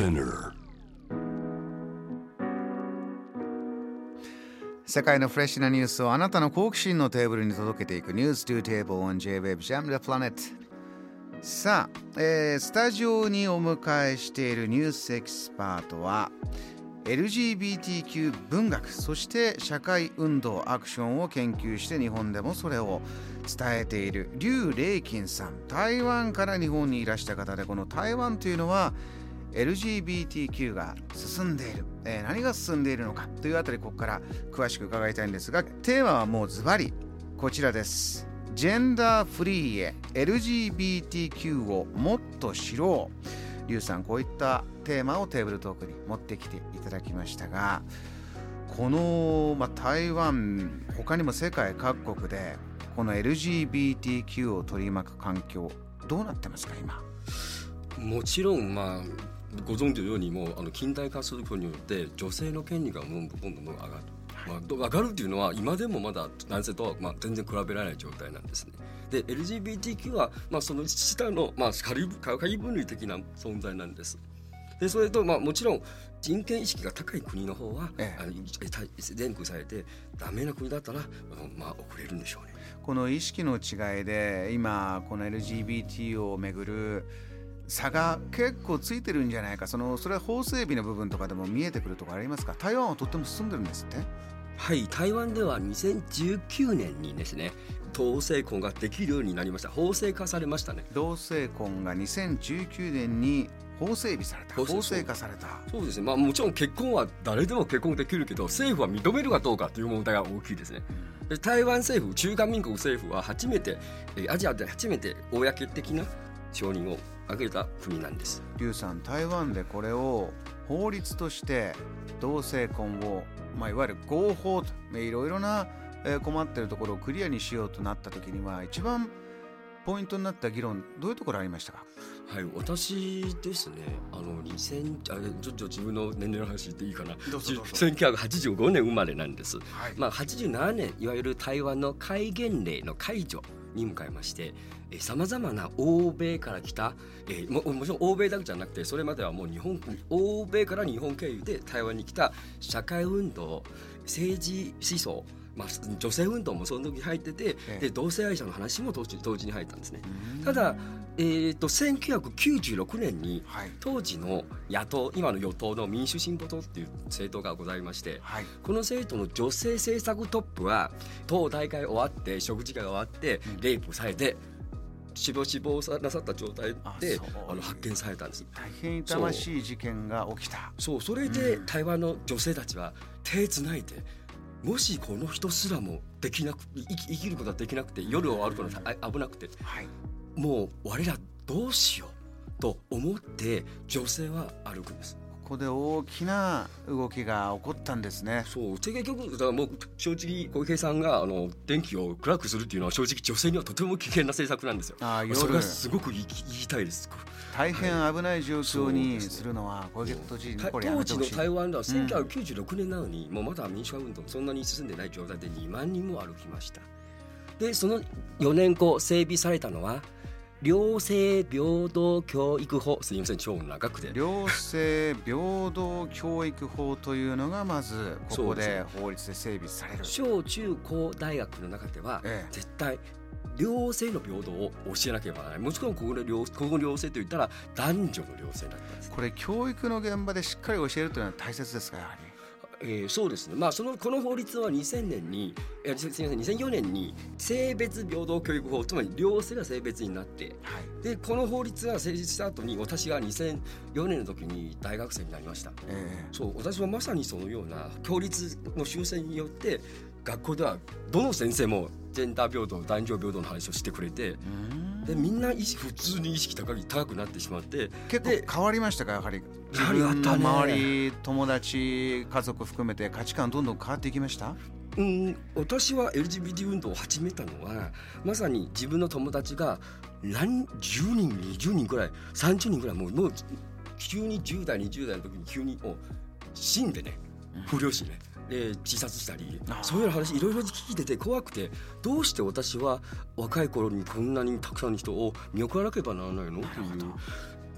Spinner 世界のフレッシュなニュースをあなたの好奇心のテーブルに届けていくニュース to Table on J-Web Jam the Planet さあ、えースタジオにお迎えしているニュースエキスパートは LGBTQ 文学そして社会運動アクションを研究して日本でもそれを伝えている劉麗金さん。台湾から日本にいらした方でこの台湾というのは LGBTQ が進んでいる、えー何が進んでいるのかというあたりここから詳しく伺いたいんですがテーマはもうズバリこちらです。ジェンダーフリーへ LGBTQ をもっと知ろう。リュウさんこういったテーマをテーブルトークに持ってきていただきましたがこの、まあ、台湾他にも世界各国でこの LGBTQ を取り巻く環境どうなってますか今？もちろんまあご存知のようにもうあの近代化することによって女性の権利がどんどんどんどん上がる。まあ、ど上がるっていうのは今でもまだ男性とはまあ全然比べられない状態なんですね。で LGBTQ はまあその下のまあ仮仮分類的な存在なんです。でそれとまあもちろん人権意識が高い国の方は、ええあの全区されてダメな国だったらまあ遅れるんでしょうね。この意識の違いで今この LGBT をめぐる差が結構ついてるんじゃないか。そのそれは法整備の部分とかでも見えてくるところありますか？台湾はとっても進んでるんですって？はい台湾では2019年にですね同性婚ができるようになりました。法制化されましたね。同性婚が2019年に法整備された。法制化された。そうですね。まあもちろん結婚は誰でも結婚できるけど政府は認めるかどうかという問題が大きいですね。で台湾政府中華民国政府は初めてえーアジアで初めて公的な承認を挙げた国なんです。劉さん台湾でこれを法律として同性婚を、まあ、いわゆる合法とまあいろいろなえー困ってるところをクリアにしようとなった時には一番ポイントになった議論どういうところありましたか？はい私ですねあの2000あちょっと自分の年齢の話言っていいかな。どうぞどうぞ。1985年生まれなんです。はい。まあ、87年いわゆる台湾の戒厳令の解除に向かいましてさまざまな欧米から来た、えーももちろん欧米だけじゃなくてそれまではもう日本欧米から日本経由で台湾に来た社会運動政治思想まあ、女性運動もその時入ってて、ええ。で同性愛者の話も同時同時に入ったんですね。うん。ただ、えー、と1996年にはい。当時の野党今の与党の民主進歩党っていう政党がございましてはい。この政党の女性政策トップは党大会終わって食事会が終わってうん。レイプされて死亡死亡さなさった状態であの発見されたんです。大変痛ましい事件が起きた。そう。それでうん。台湾の女性たちは手つないでもしこの人すらもできなく生き生きることができなくて夜を歩くの危なくてはいもう我らどうしようと思って女性は歩くんですここで大きな動きが起こったんですねそうで結局だからもう正直小池さんがあの電気を暗くするっていうのは正直女性にはとても危険な政策なんですよ。あーそれが夜すごく言い言いたいです。大変危ない状況にでするのは小池都知事これ当時の台湾では1996年なのに、もうまだ民主化運動そんなに進んでない状態で2万人も歩きました。でその4年後整備されたのは両性平等教育法すみません超長くて。両性平等教育法というのがまずここで法律で整備される。小中高大学の中ではええ。絶対両性の平等を教えなければならない。もちろんここの両の両性といったら男女の両性だったんです、これ教育の現場でしっかり教えるというのは大切ですかやはり。えーそうですね。まあそのこの法律は2000年にえーすすみません2004年に性別平等教育法つまり両性が性別になってはい。でこの法律が成立した後に私が2004年の時に大学生になりました。え。そう私はまさにそのような教律の修正によって学校ではどの先生もジェンダー平等男女平等の話をしてくれてでみんな意識普通に意識高い高くなってしまって結で構変わりましたか？やはり。自分の周り友達家族含めて価値観どんどん変わっていきました？うん私は LGBT 運動を始めたのはまさに自分の友達が何10人20人ぐらい30人ぐらいもうもう急に10代20代の時に急に死んでね。不良死ねで自殺したりそういう話いろいろ聞いてて怖くてどうして私は若い頃にこんなにたくさんの人を見送らなければならないの？という。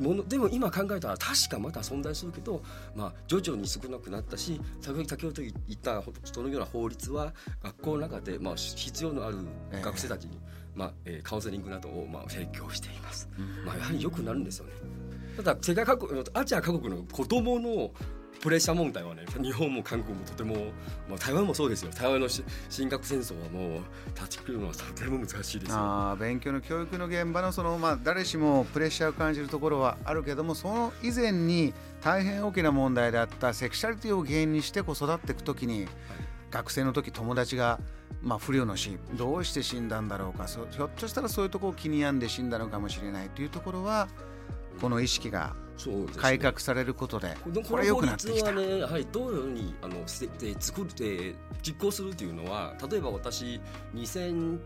ものでも今考えたら確かまだ存在するけど、まあ、徐々に少なくなったし先ほど言ったそのような法律は学校の中で、まあ、必要のある学生たちに、えー、まあえー、カウンセリングなどを、まあ、提供しています、まあ、やはりよくなるんですよね。ただ世界各国アジア各国の子どものプレッシャー問題はね。日本も韓国もとても、まあ、台湾もそうですよ。台湾の進学戦争はもう断ち切るのはとても難しいですあ勉強の教育の現場のその、まあ、誰しもプレッシャーを感じるところはあるけどもその以前に大変大きな問題であったセクシャリティを原因にしてこう育っていく時に、はい、学生の時友達がまあ、不慮の死どうして死んだんだろうかひょっとしたらそういうところを気に病んで死んだのかもしれないというところはこの意識が改革されることでこれ良くなってきた。ね、やはりどういうふうにあの作って実行するというのは例えば私2007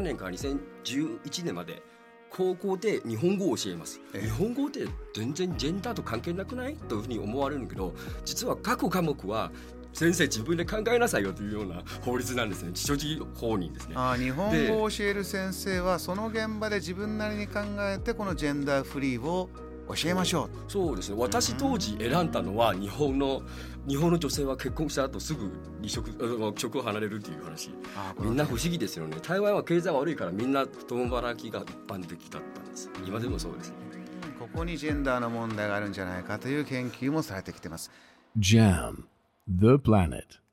年から2011年まで高校で日本語を教えます、え日本語って全然ジェンダーと関係なくない？というふうに思われるけど実は各科目は先生自分で考えなさいよというような法律なんですね。所持法人ですね。あ日本語を教える先生はその現場で自分なりに考えてこのジェンダーフリーを教えましょう。そうですね。私当時選んだのは日本の日本の女性は結婚した後すぐ離職職を離れるっていう話。みんな不思議ですよね。台湾は経済悪いからみんな共働きが一般的だったんです。今でもそうですね。ここにジェンダーの問題があるんじゃないかという研究もされてきてます。JAM The Planet